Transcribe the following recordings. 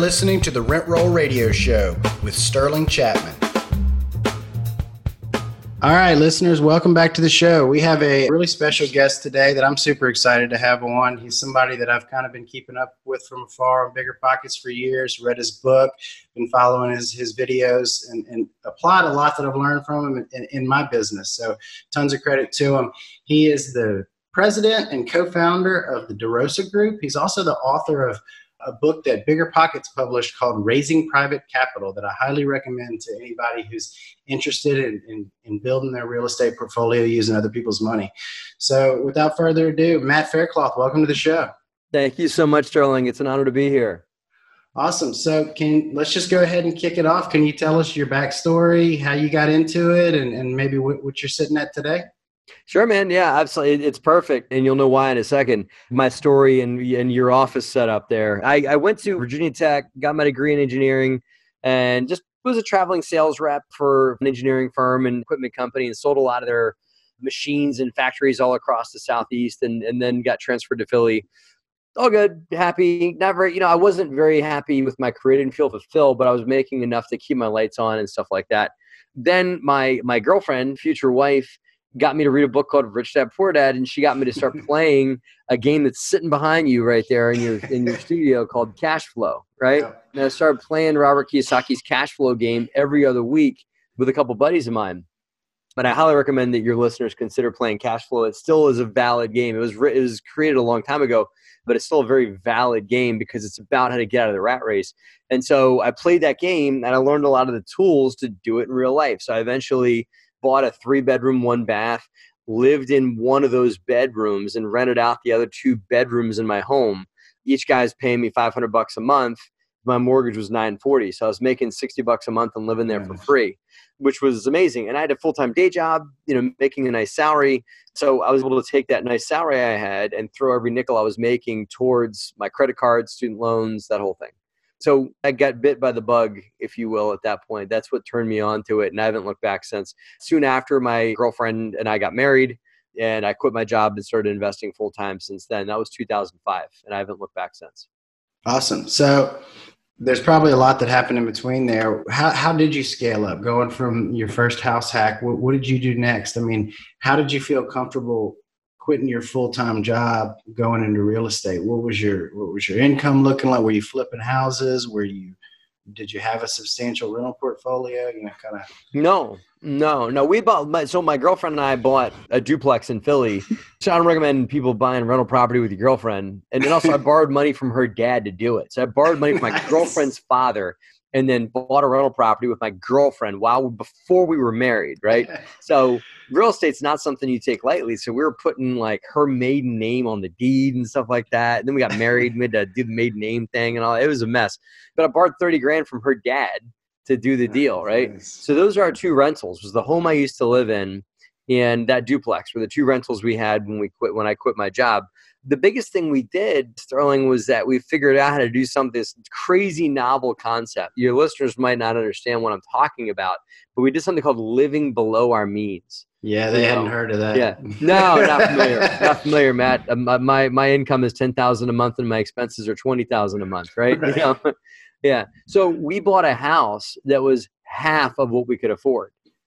listening to the Rent Roll Radio Show with Sterling Chapman. All right, listeners, welcome back to the show. We have a really special guest today that I'm super excited to have on. He's somebody that I've kind of been keeping up with from afar on Bigger Pockets for years, read his book, been following his, his videos, and, and applied a lot that I've learned from him in, in my business. So, tons of credit to him. He is the president and co founder of the DeRosa Group. He's also the author of a book that Bigger Pockets published called Raising Private Capital that I highly recommend to anybody who's interested in, in, in, building their real estate portfolio using other people's money. So, without further ado, Matt Faircloth, welcome to the show. Thank you so much, Sterling. It's an honor to be here. Awesome. So, can let's just go ahead and kick it off. Can you tell us your backstory, how you got into it, and, and maybe what, what you're sitting at today? Sure, man. Yeah, absolutely. It's perfect, and you'll know why in a second. My story and and your office setup there. I, I went to Virginia Tech, got my degree in engineering, and just was a traveling sales rep for an engineering firm and equipment company, and sold a lot of their machines and factories all across the southeast, and and then got transferred to Philly. All good, happy. Never, you know, I wasn't very happy with my career. Didn't feel fulfilled, but I was making enough to keep my lights on and stuff like that. Then my my girlfriend, future wife got me to read a book called Rich Dad Poor Dad, and she got me to start playing a game that's sitting behind you right there in your in your studio called Cash Flow, right? Yeah. And I started playing Robert Kiyosaki's Cash Flow game every other week with a couple buddies of mine. But I highly recommend that your listeners consider playing Cash Flow. It still is a valid game. It was it was created a long time ago, but it's still a very valid game because it's about how to get out of the rat race. And so I played that game, and I learned a lot of the tools to do it in real life. So I eventually bought a three bedroom, one bath, lived in one of those bedrooms and rented out the other two bedrooms in my home. Each guy's paying me 500 bucks a month. My mortgage was 940. So I was making 60 bucks a month and living there for free, which was amazing. And I had a full-time day job, you know, making a nice salary. So I was able to take that nice salary I had and throw every nickel I was making towards my credit cards, student loans, that whole thing so I got bit by the bug, if you will, at that point. That's what turned me on to it, and I haven't looked back since. Soon after, my girlfriend and I got married, and I quit my job and started investing full time since then. That was 2005, and I haven't looked back since. Awesome. So there's probably a lot that happened in between there. How, how did you scale up going from your first house hack? What, what did you do next? I mean, how did you feel comfortable quitting your full-time job going into real estate what was your what was your income looking like? Were you flipping houses? Were you did you have a substantial rental portfolio? You know kind of no no no. We bought my, so my girlfriend and i bought a duplex in philly. So i don't recommend people buying rental property with your girlfriend. And then also i borrowed money from her dad to do it. So i borrowed money from my girlfriend's father and then bought a rental property with my girlfriend while before we were married, right? so real estate's not something you take lightly. So we were putting like her maiden name on the deed and stuff like that. And then we got married, we had to do the maiden name thing and all. It was a mess. But I borrowed 30 grand from her dad to do the deal, right? Nice. So those are our two rentals. Was the home I used to live in and that duplex were the two rentals we had when we quit when I quit my job the biggest thing we did, Sterling, was that we figured out how to do some this crazy novel concept. Your listeners might not understand what I'm talking about, but we did something called living below our means. Yeah, they you hadn't know? heard of that. Yeah, no, not familiar. not familiar, Matt. Uh, my my income is ten thousand a month, and my expenses are twenty thousand a month. Right? right. You know? yeah. So we bought a house that was half of what we could afford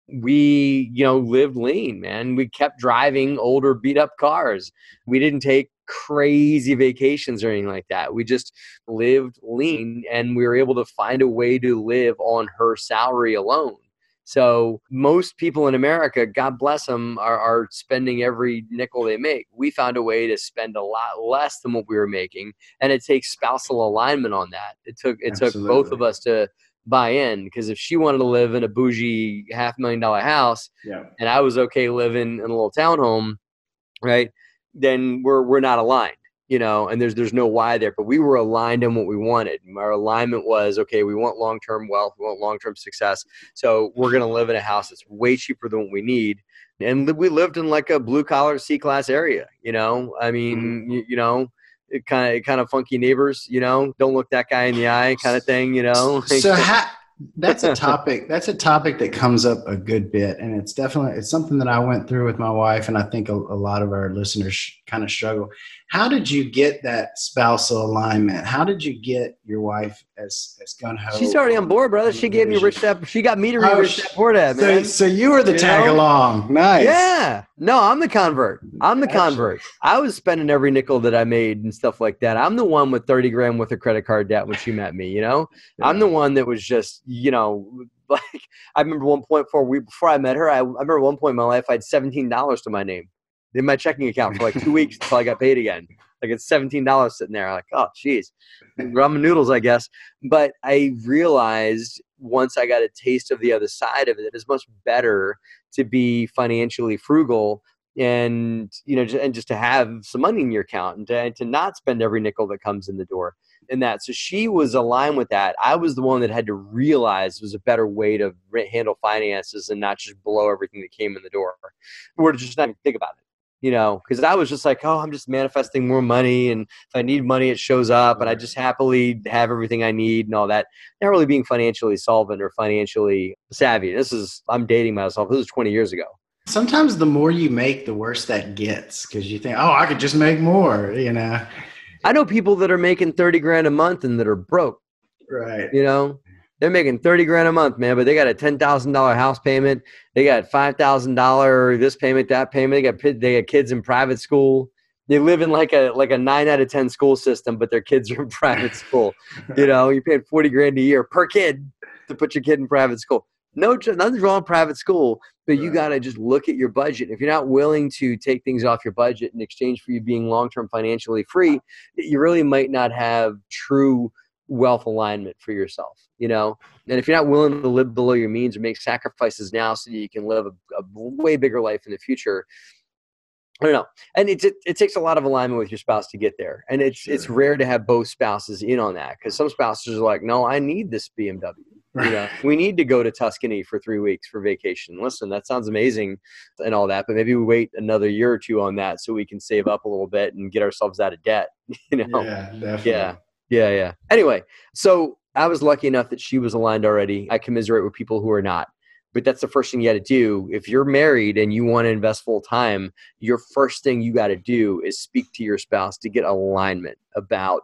we you know lived lean man we kept driving older beat up cars we didn't take crazy vacations or anything like that. We just lived lean and we were able to find a way to live on her salary alone. So most people in America, God bless them, are, are spending every nickel they make. We found a way to spend a lot less than what we were making, and it takes spousal alignment on that. It took it Absolutely. took both of us to buy in because if she wanted to live in a bougie half million dollar house, yeah. and I was okay living in a little townhome, right? then we're we're not aligned you know and there's there's no why there but we were aligned in what we wanted our alignment was okay we want long-term wealth we want long-term success so we're going to live in a house that's way cheaper than what we need and we lived in like a blue collar c class area you know i mean mm-hmm. you, you, know kind of kind of funky neighbors you know? Don't look that guy in the eye kind of thing you know? so how that's a topic that's a topic that comes up a good bit and it's definitely it's something that i went through with my wife and i think a, a lot of our listeners kind of struggle. How did you get that spousal alignment? How did you get your wife as as gun ho? She's already on board, brother. She gave me rich dad. She got me to read Oh, rich sh- dad poor dad, So, man. so you were the You tag know? along. Nice. Yeah. No, I'm the convert. I'm the Gotcha. convert. I was spending every nickel that I made and stuff like that. I'm the one with 30 grand worth of credit card debt when she met me, you know? I'm the one that was just, you know, like I remember one point before we before I met her, I, I remember one point in my life I had seventeen dollars to my name in my checking account for like two weeks until I got paid again. Like it's seventeen dollars sitting there. Like, oh jeez. Ramen noodles, I guess. But I realized once I got a taste of the other side of it, it's much better to be financially frugal and you know and just to have some money in your account and to, and to not spend every nickel that comes in the door and that so she was aligned with that i was the one that had to realize it was a better way to handle finances and not just blow everything that came in the door or just not even think about it you know because i was just like oh i'm just manifesting more money and if i need money it shows up and i just happily have everything i need and all that not really being financially solvent or financially savvy this is i'm dating myself this was 20 years ago Sometimes the more you make, the worse that gets because you think, oh, I could just make more, you know? I know people that are making 30 grand a month and that are broke, Right. you know? They're making 30 grand a month, man, but they got a $10,000 house payment. They got $5,000 this payment, that payment. They got they got kids in private school. They live in like a like a 9 out of 10 school system, but their kids are in private school. You know, you're paying 40 grand a year per kid to put your kid in private school. No, nothing's wrong with private school, but you got to just look at your budget. If you're not willing to take things off your budget in exchange for you being long term financially free, you really might not have true wealth alignment for yourself, you know? And if you're not willing to live below your means or make sacrifices now so that you can live a, a way bigger life in the future, I don't know. And it, it, it takes a lot of alignment with your spouse to get there. And it's, it's rare to have both spouses in on that because some spouses are like, no, I need this BMW. You know, we need to go to Tuscany for three weeks for vacation. Listen, that sounds amazing and all that, but maybe we wait another year or two on that so we can save up a little bit and get ourselves out of debt. You know, Yeah, definitely. yeah, yeah, yeah. Anyway, so I was lucky enough that she was aligned already. I commiserate with people who are not, but that's the first thing you got to do. If you're married and you want to invest full time, your first thing you got to do is speak to your spouse to get alignment about.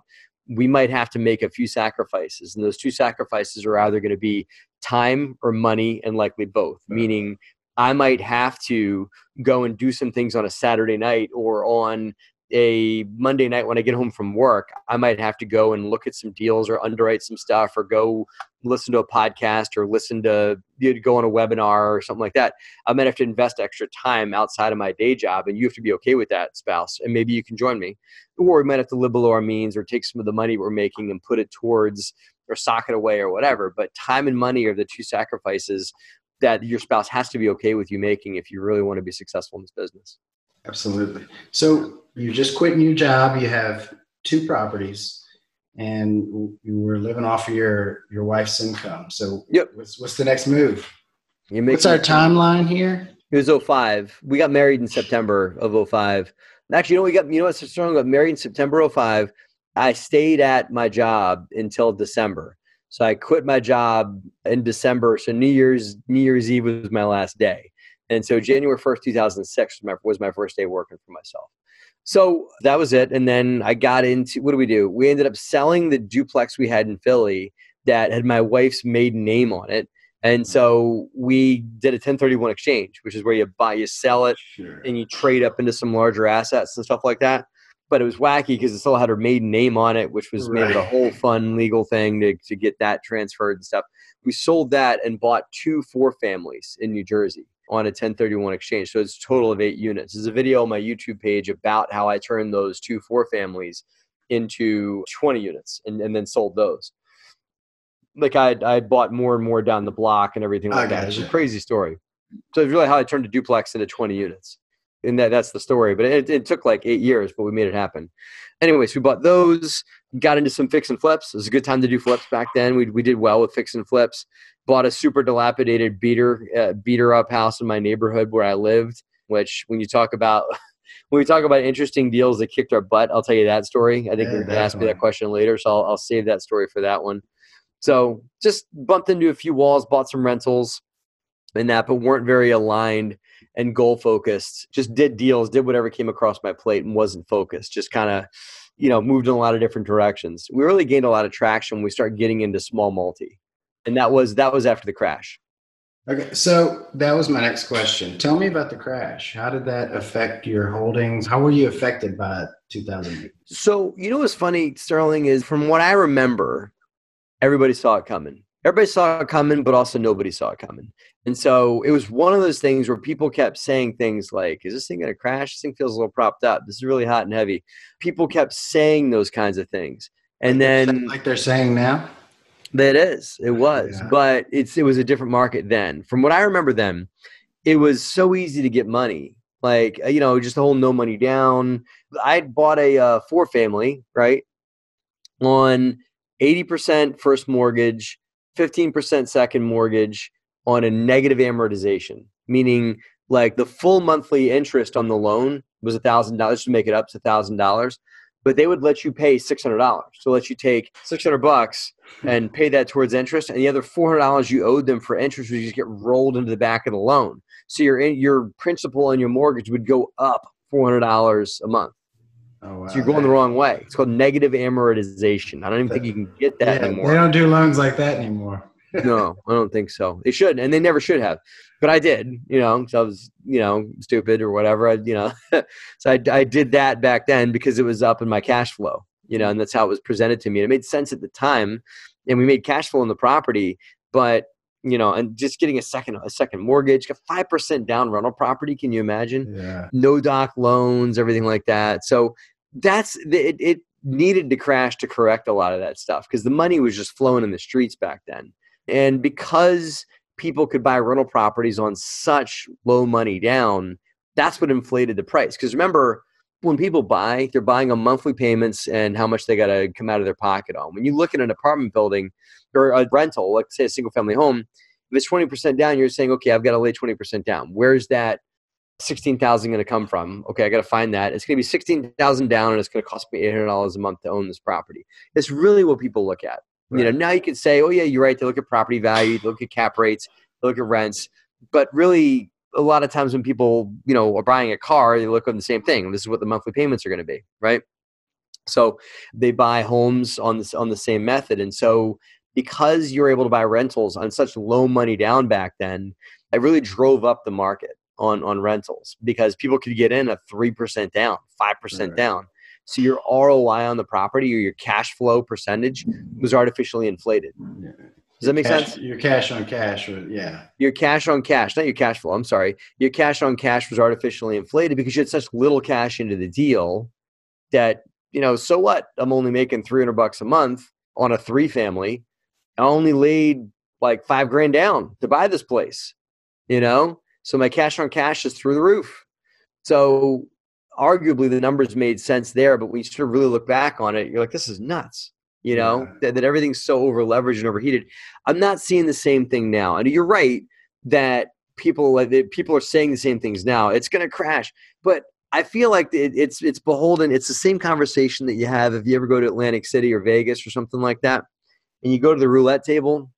We might have to make a few sacrifices, and those two sacrifices are either going to be time or money, and likely both. Meaning, I might have to go and do some things on a Saturday night or on a Monday night when I get home from work, I might have to go and look at some deals or underwrite some stuff or go listen to a podcast or listen to you know, go on a webinar or something like that. I might have to invest extra time outside of my day job, and you have to be okay with that, spouse. And maybe you can join me, or we might have to live below our means or take some of the money we're making and put it towards or sock it away or whatever. But time and money are the two sacrifices that your spouse has to be okay with you making if you really want to be successful in this business. Absolutely. So you just quitting your job. You have two properties, and you were living off of your your wife's income. So Yep. what's what's the next move? What's our timeline here? It was 05. We got married in September of 05. Actually, you know, we got, you know what's so strong? Got married in September 05. I stayed at my job until December. So I quit my job in December. So New Year's, New Year's Eve was my last day. And so January 1st, 2006 was my, was my first day working for myself. So that was it. And then I got into, what do we do? We ended up selling the duplex we had in Philly that had my wife's maiden name on it. And mm-hmm. so we did a 1031 exchange, which is where you buy, you sell it, Sure. and you trade up into some larger assets and stuff like that. But it was wacky because it still had her maiden name on it, which was made it a whole fun legal thing to, to get that transferred and stuff. We sold that and bought two four families in New Jersey on a 1031 exchange. So it's a total of eight units. There's a video on my YouTube page about how I turned those two four families into 20 units and, and then sold those. Like I I bought more and more down the block and everything I like that. It's a crazy story. So it's really how I turned a duplex into 20 units. And that, that's the story. But it, it took like eight years, but we made it happen. Anyways, we bought those, got into some fix and flips. It was a good time to do flips back then. We, we did well with fix and flips. Bought a super dilapidated beater, uh, beater up house in my neighborhood where I lived, which when you talk about, when we talk about interesting deals that kicked our butt, I'll tell you that story. I think Yeah, you're going to ask me that question later. So I'll, I'll save that story for that one. So just bumped into a few walls, bought some rentals and that, but weren't very aligned and goal focused. Just did deals, did whatever came across my plate, and wasn't focused. Just kind of, you know, moved in a lot of different directions. We really gained a lot of traction when we started getting into small multi, and that was that was after the crash. Okay, so that was my next question. Tell me about the crash. How did that affect your holdings? How were you affected by 2008? So, you know what's funny, Sterling, is from what I remember, everybody saw it coming. Everybody saw it coming, but also nobody saw it coming. And so it was one of those things where people kept saying things like, Is this thing going to crash? This thing feels a little propped up. This is really hot and heavy. People kept saying those kinds of things. And then, like they're saying now? That is, it was, yeah. but it's it was a different market then. From what I remember then, it was so easy to get money. Like uh, you know, just the whole no money down. I bought a uh, four family right on eighty percent first mortgage, fifteen percent second mortgage on a negative amortization, meaning like the full monthly interest on the loan was a thousand dollars to make it up to a thousand dollars but they would let you pay six hundred dollars. So let you take six hundred bucks and pay that towards interest, and the other four hundred dollars you owed them for interest would just get rolled into the back of the loan. So your your principal and your mortgage would go up four hundred dollars a month. Oh, wow. So you're going the wrong way. It's called negative amortization. I don't even think you can get that yeah, anymore. They don't do loans like that anymore. no, I don't think so. They should, and they never should have but I did, you know, so I was, you know, stupid or whatever. I, you know, so I, I did that back then because it was up in my cash flow, you know, and that's how it was presented to me. And it made sense at the time, and we made cash flow on the property, but you know, and just getting a second a second mortgage, a five percent down rental property. Can you imagine? Yeah. No doc loans, everything like that. So that's it. It needed to crash to correct a lot of that stuff because the money was just flowing in the streets back then, and because people could buy rental properties on such low money down, that's what inflated the price. Because remember, when people buy, they're buying on monthly payments and how much they got to come out of their pocket on. When you look at an apartment building or a rental, like say a single family home, if it's 20% down, you're saying, okay, I've got to lay 20% down. Where's that 16,000 going to come from? Okay, I got to find that. It's going to be 16,000 down and it's going to cost me $800 a month to own this property. It's really what people look at. Right. You know, now you can say, oh yeah, you're right. They look at property value, they look at cap rates, they look at rents, but really, a lot of times when people, you know, are buying a car, they look at the same thing. This is what the monthly payments are going to be, right? So they buy homes on this on the same method, and so because you're able to buy rentals on such low money down back then, it really drove up the market on on rentals because people could get in a three percent down, five percent right. down. So your ROI on the property or your cash flow percentage was artificially inflated. Does that make cash, sense? Your cash on cash, yeah. Your cash on cash, not your cash flow. I'm sorry. Your cash on cash was artificially inflated because you had such little cash into the deal that you know. So what? I'm only making 300 bucks a month on a three family. I only laid like five grand down to buy this place. You know, so my cash on cash is through the roof. So arguably the numbers made sense there, but when you sort of really look back on it, you're like, this is nuts. You know, yeah. that, that everything's so over leveraged and overheated. I'm not seeing the same thing now. And you're right that people like people are saying the same things now. It's going to crash, but I feel like it, it's it's beholden. It's the same conversation that you have if you ever go to Atlantic City or Vegas or something like that, and you go to the roulette table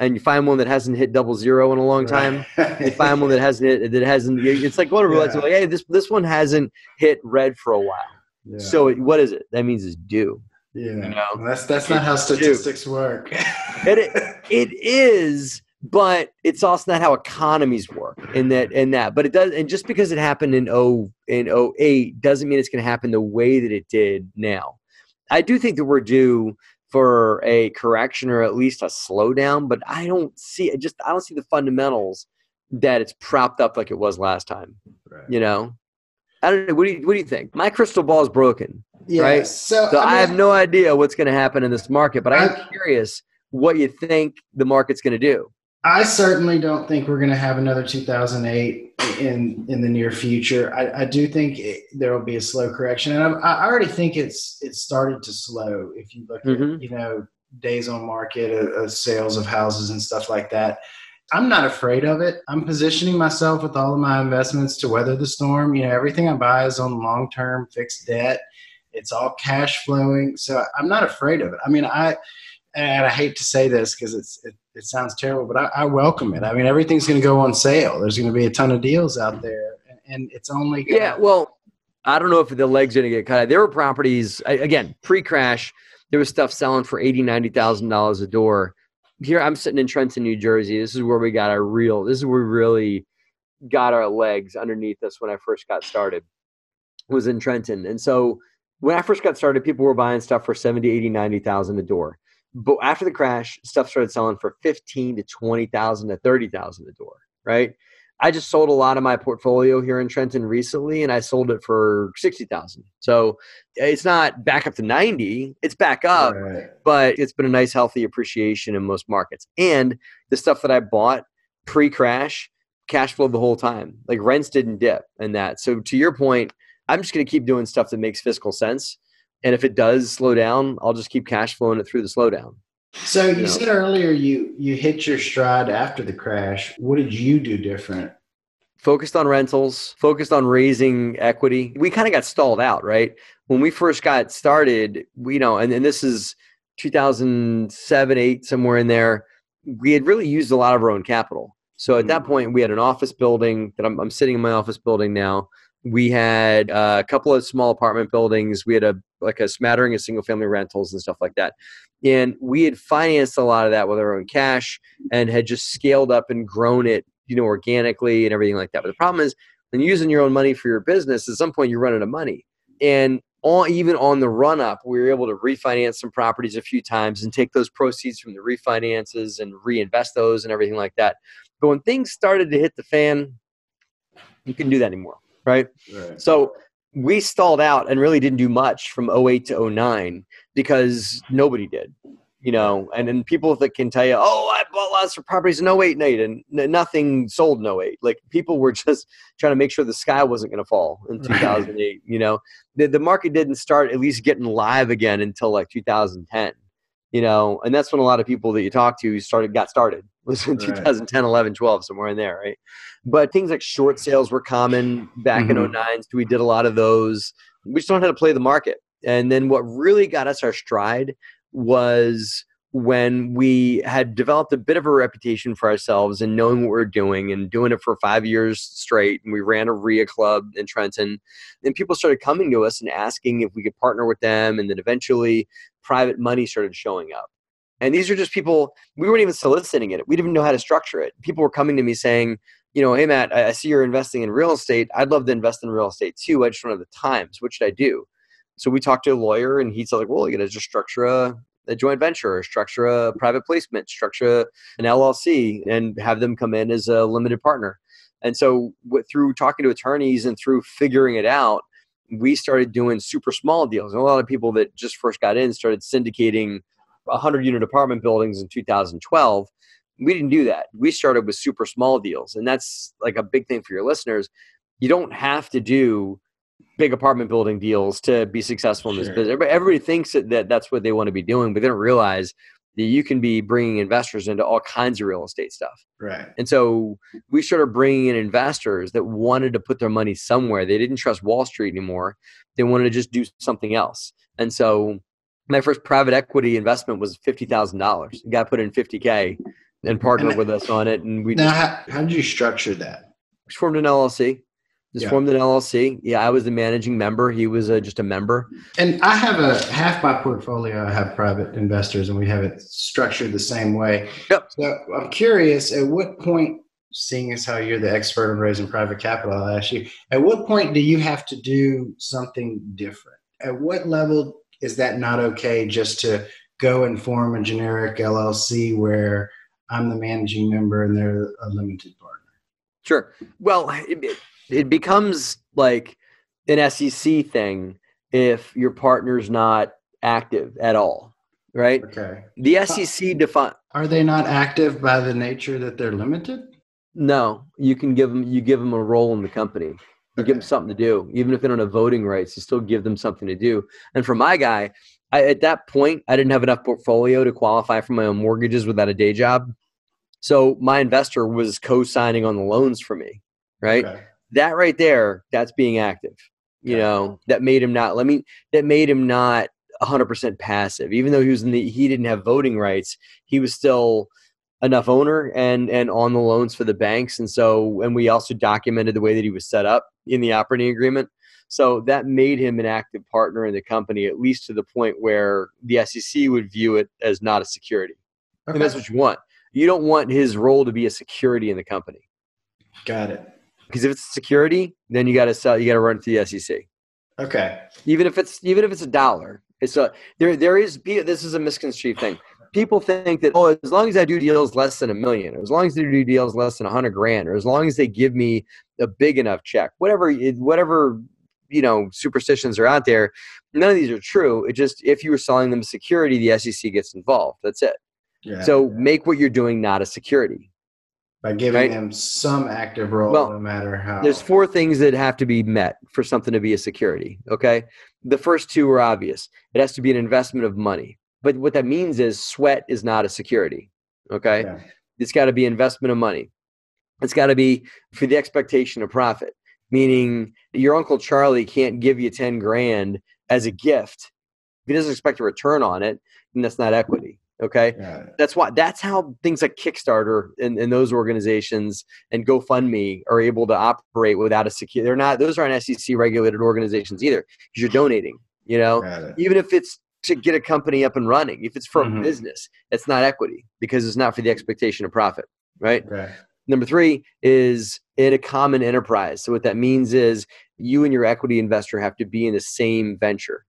and you find one that hasn't hit double zero in a long time. Right. you find one that hasn't hit that hasn't. It's like going to roulette. Yeah. Like, hey, this this one hasn't hit red for a while. Yeah. So what is it? That means it's due. Yeah, you know? that's that's not how statistics due. work. it it is, but it's also not how economies work. In that in that, but it does. And just because it happened in oh in 08 doesn't mean it's going to happen the way that it did now. I do think that we're due for a correction or at least a slowdown, but I don't see it. Just I don't see the fundamentals that it's propped up like it was last time. Right. You know, I don't know. What do you What do you think? My crystal ball is broken. Yeah, right. So, so I, mean, I, have no idea what's going to happen in this market, but I'm I, curious what you think the market's going to do. I certainly don't think we're going to have another 2008 in in the near future. I, I do think it, there will be a slow correction, and I, I, already think it's it's started to slow. If you look mm-hmm. at you know days on market, uh, uh, sales of houses and stuff like that. I'm not afraid of it. I'm positioning myself with all of my investments to weather the storm. You know, everything I buy is on long term fixed debt. It's all cash flowing, so I'm not afraid of it. I mean, I and I hate to say this because it's it, it, sounds terrible, but I, I welcome it. I mean, everything's going to go on sale. There's going to be a ton of deals out there, and, and it's only yeah. Well, I don't know if the legs are going to get cut. There were properties again pre-crash. There was stuff selling for eighty, ninety thousand dollars a door. Here, I'm sitting in Trenton, New Jersey. This is where we got our real. This is where we really got our legs underneath us when I first got started. Was in Trenton, and so when I first got started, people were buying stuff for 70, 80, 90,000 a door. But after the crash, stuff started selling for 15 to 20,000 to 30,000 a door, right? I just sold a lot of my portfolio here in Trenton recently and I sold it for 60,000. So it's not back up to 90, it's back up, right. but it's been a nice healthy appreciation in most markets. And the stuff that I bought pre-crash cash flow the whole time. Like rents didn't dip and that. So to your point, I'm just going to keep doing stuff that makes fiscal sense. And if it does slow down, I'll just keep cash flowing it through the slowdown. So you, you know? said earlier you you hit your stride after the crash. What did you do different? Focused on rentals, focused on raising equity. We kind of got stalled out, right? When we first got started, we you know, and, and this is 2007, 8, somewhere in there, we had really used a lot of our own capital. So at that mm. point, we had an office building that I'm, I'm sitting in my office building now we had uh, a couple of small apartment buildings. We had a like a smattering of single family rentals and stuff like that. And we had financed a lot of that with our own cash and had just scaled up and grown it you know organically and everything like that. But the problem is when using your own money for your business at some point you run out of money. And all, even on the run up we were able to refinance some properties a few times and take those proceeds from the refinances and reinvest those and everything like that. But when things started to hit the fan you couldn't do that anymore right? right? So we stalled out and really didn't do much from 08 to 09 because nobody did, you know. And then people that can tell you, oh, I bought lots of properties in 08 and 8 and nothing sold in 08. Like people were just trying to make sure the sky wasn't going to fall in 2008, you know. The, the market didn't start at least getting live again until like 2010 you know and that's when a lot of people that you talk to started got started was in right. 2010 11 12 somewhere in there right but things like short sales were common back mm-hmm. in 09 so we did a lot of those we just don't how to play the market and then what really got us our stride was when we had developed a bit of a reputation for ourselves and knowing what we are doing and doing it for five years straight. And we ran a REIA club in Trenton. And people started coming to us and asking if we could partner with them. And then eventually private money started showing up. And these are just people, we weren't even soliciting it. We didn't even know how to structure it. People were coming to me saying, you know, hey, Matt, I see you're investing in real estate. I'd love to invest in real estate too. I just don't have the times. What should I do? So we talked to a lawyer and he said, like, well, you got to just structure a, a joint venture or structure a private placement, structure an LLC and have them come in as a limited partner. And so through talking to attorneys and through figuring it out, we started doing super small deals. And a lot of people that just first got in started syndicating 100 unit apartment buildings in 2012. We didn't do that. We started with super small deals. And that's like a big thing for your listeners. You don't have to do big apartment building deals to be successful in this business. Everybody thinks that, that that's what they want to be doing, but they don't realize that you can be bringing investors into all kinds of real estate stuff. Right. And so we started bringing in investors that wanted to put their money somewhere. They didn't trust Wall Street anymore. They wanted to just do something else. And so my first private equity investment was fifty thousand dollars. Guy put in fifty k and partnered and with us on it. And we now how, how did you structure that? We formed an LLC. Just yeah. formed an LLC. Yeah, I was the managing member. He was uh, just a member. And I have a half my portfolio. I have private investors, and we have it structured the same way. Yep. So I'm curious, at what point, seeing as how you're the expert in raising private capital, I'll ask you, at what point do you have to do something different? At what level is that not okay just to go and form a generic LLC where I'm the managing member and they're a limited partner? Sure. Well, it, it becomes like an SEC thing if your partner's not active at all, right? Okay. The SEC define. Are they not active by the nature that they're limited? No, you can give them. You give them a role in the company. You give them something to do, even if they don't have voting rights. You still give them something to do. And for my guy, I, at that point, I didn't have enough portfolio to qualify for my own mortgages without a day job. So my investor was co-signing on the loans for me, right? Okay that right there, that's being active. You yeah. know, that made him not. Let me. That made him not 100% passive. Even though he was in the he didn't have voting rights, he was still enough owner and and on the loans for the banks. And so and we also documented the way that he was set up in the operating agreement. So that made him an active partner in the company at least to the point where the SEC would view it as not a security. Okay. and that's what you want. You don't want his role to be a security in the company. Got it. Because if it's a security then you got to sell you got to run it to the SEC okay. Even if it's even if it's a dollar it's a there there is this is a misconstrued thing people think that oh as long as i do deals less than a million or as long as they do deals less than a hundred grand or as long as they give me a big enough check whatever whatever you know superstitions are out there none of these are true. It just if you were selling them security the sec gets involved. That's it. Yeah. so make what you're doing not a security. By giving right? them some active role well, no matter how there's four things that have to be met for something to be a security okay? The first two are obvious. It has to be an investment of money but what that means is sweat is not a security. Okay. Yeah. It's got to be investment of money. It's got to be for the expectation of profit, meaning your Uncle Charlie can't give you 10 grand as a gift. If he doesn't expect a return on it, then that's not equity. Okay. Yeah. That's why that's how things like Kickstarter and, and those organizations and GoFundMe are able to operate without a secure. They're not, those aren't SEC regulated organizations either because you're donating, you know, even if it's to get a company up and running. If it's for mm-hmm. a business, it's not equity because it's not for the expectation of profit, right? right? Number three is in a common enterprise. So what that means is you and your equity investor have to be in the same venture,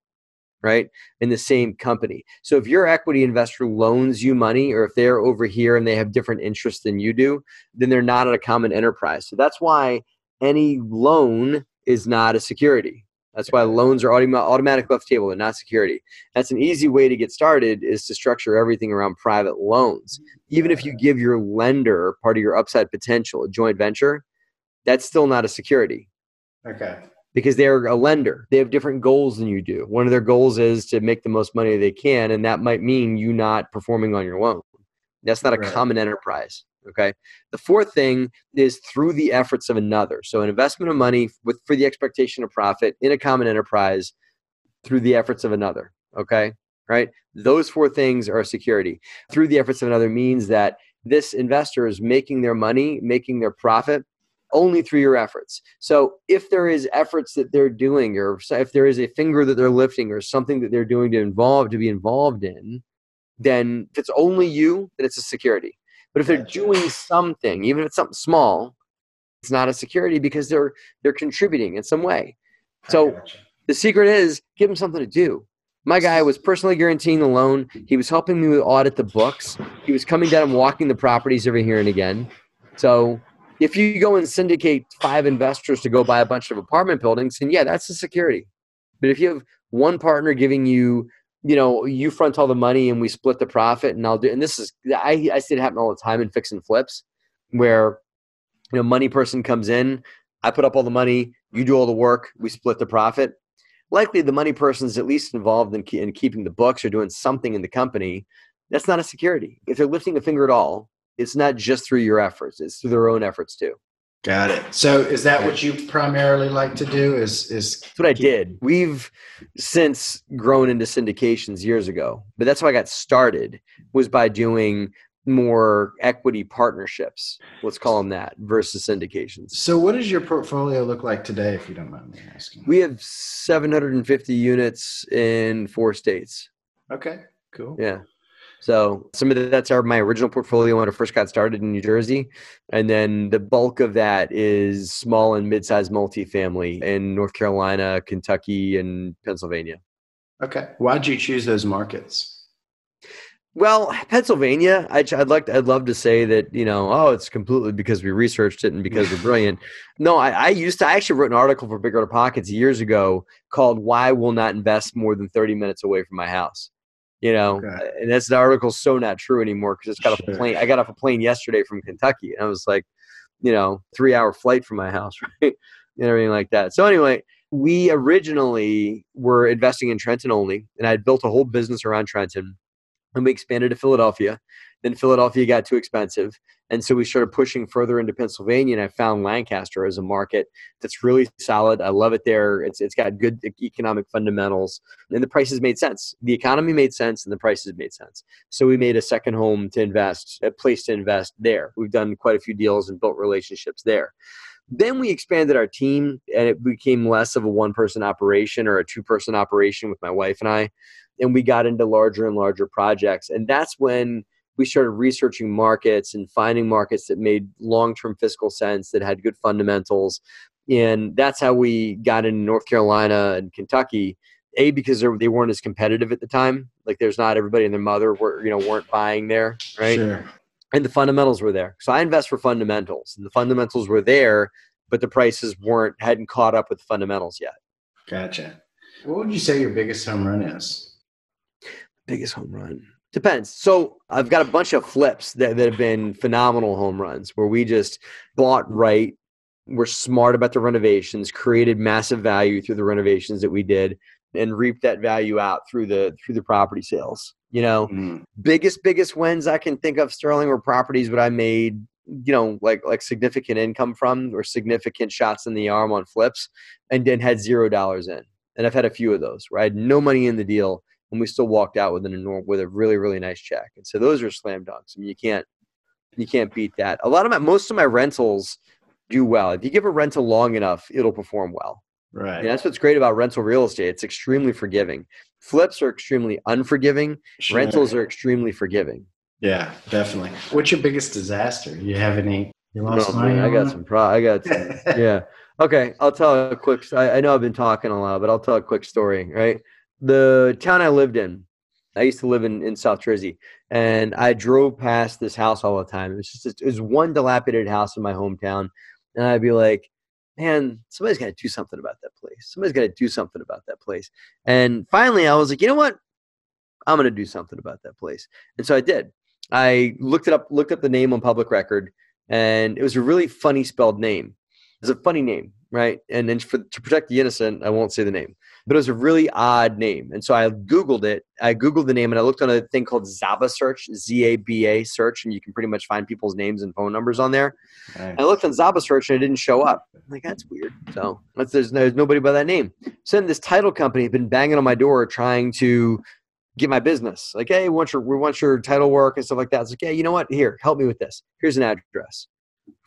right? In the same company. So if your equity investor loans you money, or if they're over here and they have different interests than you do, then they're not at a common enterprise. So that's why any loan is not a security that's why loans are autom- automatic left table. They're not security. That's an easy way to get started is to structure everything around private loans. Even if you give your lender part of your upside potential, a joint venture, that's still not a security. Okay. Because they're a lender. They have different goals than you do. One of their goals is to make the most money they can, and that might mean you not performing on your loan. That's not a right. common enterprise. Okay. The fourth thing is through the efforts of another. So an investment of money with for the expectation of profit in a common enterprise through the efforts of another. Okay. Right. Those four things are security. Through the efforts of another means that this investor is making their money, making their profit only through your efforts. So if there is efforts that they're doing, or if there is a finger that they're lifting, or something that they're doing to involve to be involved in, then if it's only you, then it's a security. But if they're doing something, even if it's something small, it's not a security because they're they're contributing in some way. So the secret is give them something to do. My guy was personally guaranteeing the loan. He was helping me audit the books. He was coming down and walking the properties every here and again. So if you go and syndicate five investors to go buy a bunch of apartment buildings, then yeah, that's a security. But if you have one partner giving you you know, you front all the money and we split the profit and I'll do and this is I, I see it happen all the time in fix and flips where you know money person comes in, I put up all the money, you do all the work, we split the profit. Likely the money person is at least involved in, in keeping the books or doing something in the company. That's not a security. If they're lifting a finger at all, it's not just through your efforts, it's through their own efforts too. Got it. So is that what you primarily like to do? Is is that's what I did. We've since grown into syndications years ago, but that's how I got started was by doing more equity partnerships. Let's call them that versus syndications. So what does your portfolio look like today, if you don't mind me asking? We have 750 units in four states. Okay, cool. Yeah. So some of that's our my original portfolio when I first got started in New Jersey, and then the bulk of that is small and mid-sized multifamily in North Carolina, Kentucky, and Pennsylvania. Okay, why'd you choose those markets? Well, Pennsylvania, I'd, I'd like to, I'd love to say that you know, oh, it's completely because we researched it and because we're brilliant. No, I, I used to. I actually wrote an article for Bigger Pockets years ago called "Why Will Not Invest More Than Thirty Minutes Away from My House." You know okay. Uh, and that's the article's so not true anymore because it's got sure. a plane i got off a plane yesterday from kentucky and i was like you know three hour flight from my house right and everything like that so anyway we originally were investing in trenton only and i had built a whole business around trenton and we expanded to philadelphia then philadelphia got too expensive And so we started pushing further into Pennsylvania, and I found Lancaster as a market that's really solid. I love it there. It's it's got good economic fundamentals, and the prices made sense. The economy made sense, and the prices made sense. So we made a second home to invest, a place to invest there. We've done quite a few deals and built relationships there. Then we expanded our team, and it became less of a one person operation or a two person operation with my wife and I, and we got into larger and larger projects, and that's when we started researching markets and finding markets that made long-term fiscal sense that had good fundamentals. And that's how we got into north carolina and kentucky a because they weren't as competitive at the time. Like there's not everybody and their mother were you know weren't buying there right? Sure. and the fundamentals were there. So i invest for fundamentals and the fundamentals were there but the prices weren't hadn't caught up with the fundamentals yet. Gotcha. What would you say your biggest home run is? Biggest home run Depends. So I've got a bunch of flips that, that have been phenomenal home runs where we just bought right. We're smart about the renovations, created massive value through the renovations that we did, and reaped that value out through the through the property sales. You know, mm. biggest biggest wins I can think of Sterling were properties that I made you know like like significant income from or significant shots in the arm on flips and then had zero dollars in and i've had a few of those where i had no money in the deal and we still walked out with an enorm with a really really nice check. And so those are slam dunks. I mean, you can't you can't beat that. A lot of my most of my rentals do well. If you give a rental long enough, it'll perform well. Right. And that's what's great about rental real estate. It's extremely forgiving. Flips are extremely unforgiving. Sure. Rentals are extremely forgiving. Yeah, definitely. What's your biggest disaster? You have any? You lost oh, no, money? I got some. Pro- I got. Some, yeah. Okay, I'll tell a quick. I, I know I've been talking a lot, but I'll tell a quick story. Right the town I lived in, I used to live in, in South Jersey, and I drove past this house all the time. It was just it was one dilapidated house in my hometown, and I'd be like, "Man, somebody's got to do something about that place. Somebody's got to do something about that place." And finally, I was like, "You know what? I'm going to do something about that place." And so I did. I looked it up, looked up the name on public record, and it was a really funny spelled name. It's a funny name, right? And then for, to protect the innocent, I won't say the name but it was a really odd name. And so I Googled it. I Googled the name and I looked on a thing called Zaba search, Z A B A search, and you can pretty much find people's names and phone numbers on there. Nice. I looked on Zaba search and it didn't show up. I'm like, that's weird. So there's, there's nobody by that name. So then this title company had been banging on my door trying to get my business. Like, hey, we want your, we want your title work and stuff like that. It's like, yeah, you know what? Here, help me with this. Here's an address.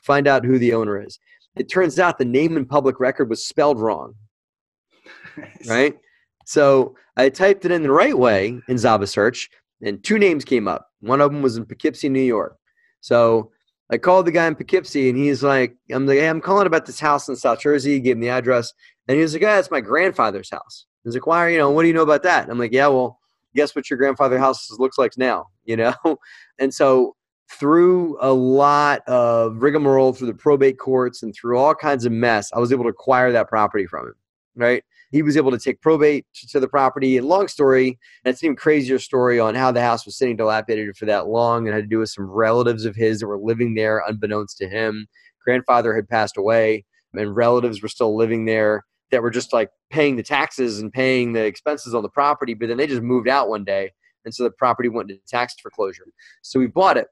Find out who the owner is. It turns out the name in public record was spelled wrong right? So I typed it in the right way in Zaba search, and two names came up. One of them was in Poughkeepsie, New York. So I called the guy in Poughkeepsie, and he's like, "I'm like, hey, I'm calling about this house in South Jersey." He gave me the address, and he was like, "Yeah, it's my grandfather's house." He's like, "Why? Are, you know, what do you know about that?" I'm like, "Yeah, well, guess what your grandfather's house looks like now, you know?" and so through a lot of rigmarole through the probate courts and through all kinds of mess, I was able to acquire that property from him. Right he was able to take probate to the property. And long story, and it's an even crazier story on how the house was sitting dilapidated for that long and had to do with some relatives of his that were living there unbeknownst to him. Grandfather had passed away, and relatives were still living there that were just like paying the taxes and paying the expenses on the property, but then they just moved out one day. And so the property went into tax foreclosure. So we bought it.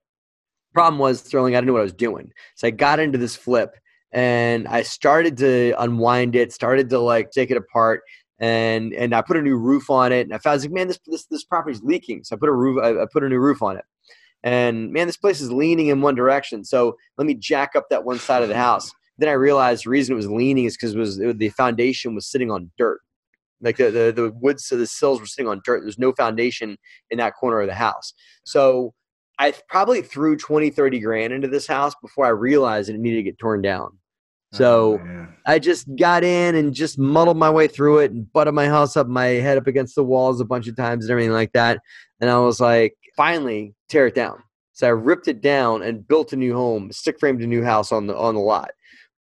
Problem was, Sterling, I didn't know what I was doing. So I got into this flip and I started to unwind it, started to like take it apart, and and I put a new roof on it, and I found I was like, man, this this this property's leaking, so I put a roof, I, I put a new roof on it, and man, this place is leaning in one direction, so let me jack up that one side of the house. Then I realized the reason it was leaning is because it was it, the foundation was sitting on dirt, like the the, the woods, so the sills were sitting on dirt. There's no foundation in that corner of the house, so I probably threw 20, 30 grand into this house before I realized it needed to get torn down. So oh, yeah. I just got in and just muddled my way through it and butted my house up, my head up against the walls a bunch of times and everything like that. And I was like, finally, tear it down. So I ripped it down and built a new home, stick framed a new house on the on the lot.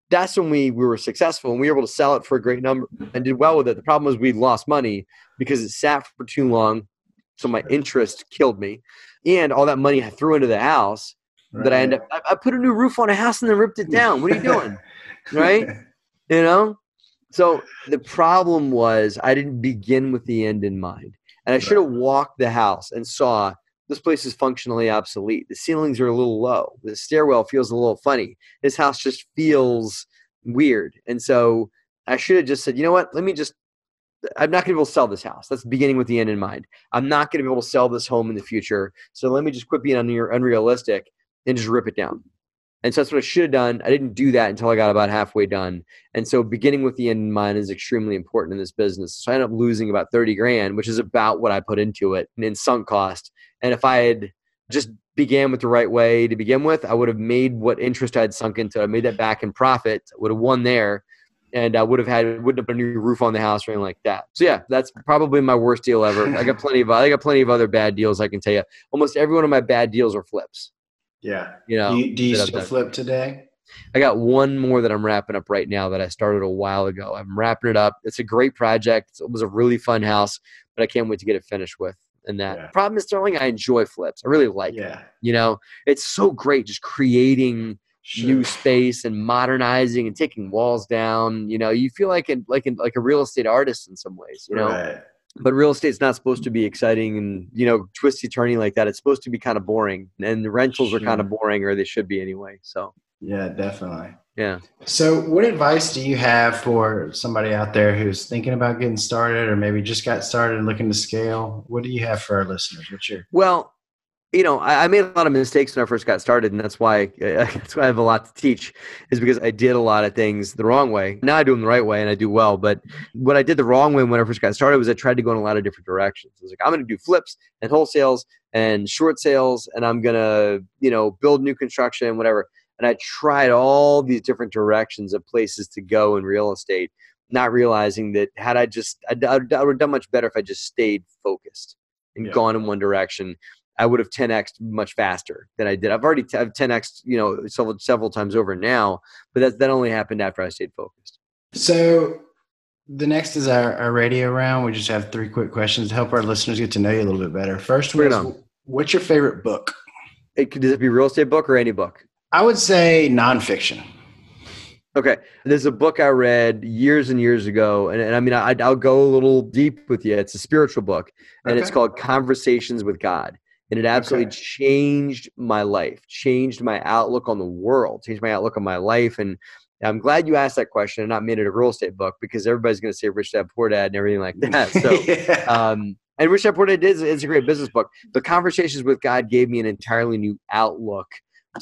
That's when we, we were successful and we were able to sell it for a great number and did well with it. The problem was we lost money because it sat for too long. So my interest killed me and all that money I threw into the house right. that I ended up, I, I, put a new roof on a house and then ripped it down. What are you doing? right? you know? So the problem was I didn't begin with the end in mind. And I should have walked the house and saw this place is functionally obsolete. The ceilings are a little low. The stairwell feels a little funny. This house just feels weird. And so I should have just said, you know what? Let me just. I'm not going to be able to sell this house. That's beginning with the end in mind. I'm not going to be able to sell this home in the future. So let me just quit being unrealistic and just rip it down. And so that's what I should have done. I didn't do that until I got about halfway done. And so beginning with the end in mind is extremely important in this business. So I ended up losing about 30 grand, which is about what I put into it in sunk cost. And if I had just began with the right way to begin with, I would have made what interest I had sunk into. I made that back in profit. would have won there, and I would have had wouldn't have put a new roof on the house or anything like that. So yeah, that's probably my worst deal ever. I got plenty of I got plenty of other bad deals. I can tell you. Almost every one of my bad deals are flips. Yeah. You know. Do you, do you still flip today? I got one more that I'm wrapping up right now that I started a while ago. I'm wrapping it up. It's a great project. It was a really fun house, but I can't wait to get it finished with and that. Yeah. Problem is, Sterling, I enjoy flips. I really like yeah. it. You know, it's so great just creating sure. new space and modernizing and taking walls down. You know, you feel like in, like in, like a real estate artist in some ways. You know. Right. But real estate's not supposed to be exciting and you know twisty turny like that. It's supposed to be kind of boring, and the rentals sure. are kind of boring, or they should be anyway. So yeah, definitely. Yeah. So, what advice do you have for somebody out there who's thinking about getting started or maybe just got started and looking to scale? What do you have for our listeners? What's your Well, you know, I, I, made a lot of mistakes when I first got started, and that's why that's why I have a lot to teach. Is because I did a lot of things the wrong way. Now I do them the right way, and I do well. But what I did the wrong way when I first got started was I tried to go in a lot of different directions. I was like, I'm going to do flips and wholesales and short sales, and I'm going to you know build new construction, and whatever and I tried all these different directions of places to go in real estate, not realizing that had I just, I, I would have done much better if I just stayed focused and yeah. gone in one direction. I would have 10x much faster than I did. I've already t- I've 10x, you know, several several times over now, but that that only happened after I stayed focused. So the next is our, our radio round. We just have three quick questions to help our listeners get to know you a little bit better. First one is, what's your favorite book? It, does it be real estate book or any book? I would say nonfiction. Okay. There's a book I read years and years ago, and, and I mean, I, will go a little deep with you. It's a spiritual book, and okay. it's called Conversations with God. And it absolutely okay. changed my life, changed my outlook on the world, changed my outlook on my life. And I'm glad you asked that question and not made it a real estate book because everybody's going to say Rich Dad Poor Dad and everything like that. So, yeah. um, and Rich Dad Poor Dad is, is a great business book. The Conversations with God gave me an entirely new outlook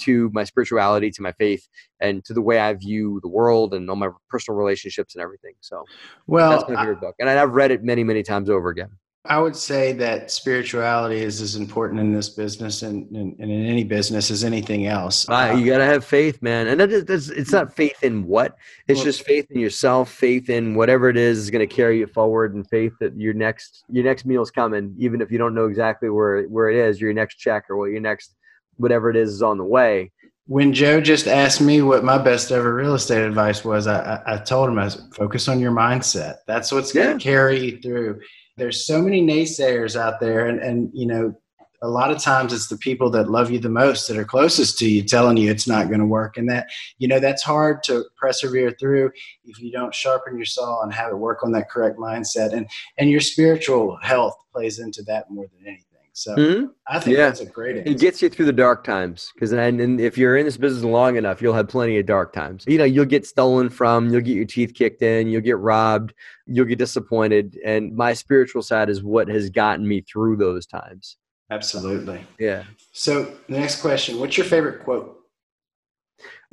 to my spirituality, to my faith, and to the way I view the world and all my personal relationships and everything. So, well, that's my favorite I, book, and I've read it many, many times over again. I would say that spirituality is as important in this business and, and, and in any business as anything else. Uh, you got to have faith, man. And that is, it's not faith in what, it's well, just faith in yourself, faith in whatever it is is going to carry you forward, and faith that your next your next meal's coming, even if you don't know exactly where where it is, your next check or what your next whatever it is is on the way. When Joe just asked me what my best ever real estate advice was, I, I, I told him I was focus on your mindset. That's what's going to yeah. carry you through. There's so many naysayers out there, and and you know, a lot of times it's the people that love you the most that are closest to you telling you it's not going to work, and that you know that's hard to persevere through if you don't sharpen your saw and have it work on that correct mindset, and and your spiritual health plays into that more than anything. So mm-hmm. I think yeah. that's a great answer. It gets you through the dark times because and, and if you're in this business long enough, you'll have plenty of dark times. You know, you'll get stolen from, you'll get your teeth kicked in, you'll get robbed, you'll get disappointed. And my spiritual side is what has gotten me through those times. Absolutely. Yeah. So the next question, what's your favorite quote?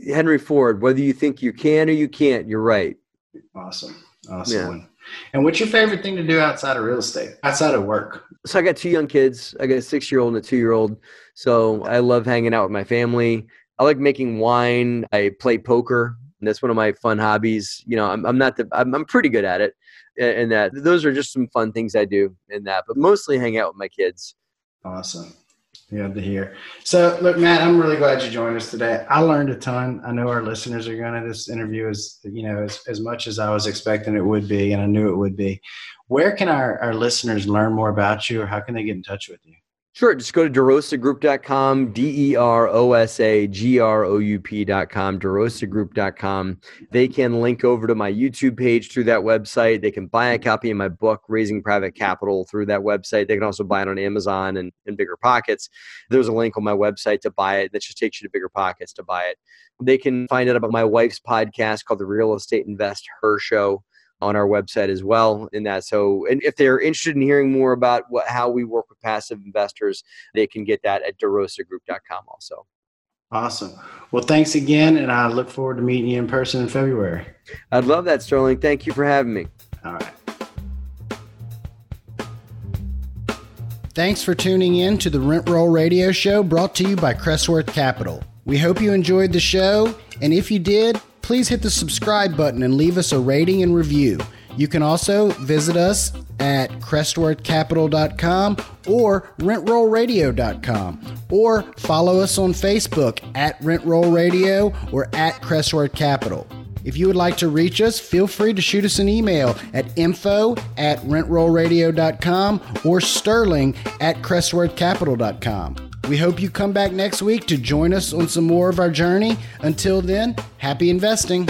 Henry Ford, whether you think you can or you can't, you're right. Awesome. Awesome. Yeah. And what's your favorite thing to do outside of real estate, outside of work? So I got two young kids. I got a six year old and a two year old. So I love hanging out with my family. I like making wine. I play poker. that's one of my fun hobbies. You know, I'm, I'm not the, I'm, I'm pretty good at it. Uh, and that those are just some fun things I do in that, but mostly hang out with my kids. Awesome. Good to hear. So, look, Matt, I'm really glad you joined us today. I learned a ton. I know our listeners are going to this interview as you know as, as much as I was expecting it would be, and I knew it would be. Where can our, our listeners learn more about you, or how can they get in touch with you? Sure. Just go to derosagroup.com, D E R O S A G R O U P.com, derosagroup.com. They can link over to my YouTube page through that website. They can buy a copy of my book, Raising Private Capital, through that website. They can also buy it on Amazon and, and Bigger Pockets. There's a link on my website to buy it that just takes you to Bigger Pockets to buy it. They can find out about my wife's podcast called The Real Estate Invest Her Show on our website as well in that. So and if they're interested in hearing more about what how we work with passive investors they can get that at derosagroup.com also. Awesome. Well thanks again and i look forward to meeting you in person in february. I'd love that sterling. Thank you for having me. All right. Thanks for tuning in to the Rent Roll Radio Show brought to you by Crestworth Capital. We hope you enjoyed the show, and if you did, please hit the subscribe button and leave us a rating and review. You can also visit us at crestworthcapital.com or rentrollradio.com or follow us on Facebook at rentrollradio or at crestworth capital. If you would like to reach us, feel free to shoot us an email at info at rentrollradio.com or sterling at crestworthcapital.com. We hope you come back next week to join us on some more of our journey. Until then, happy investing.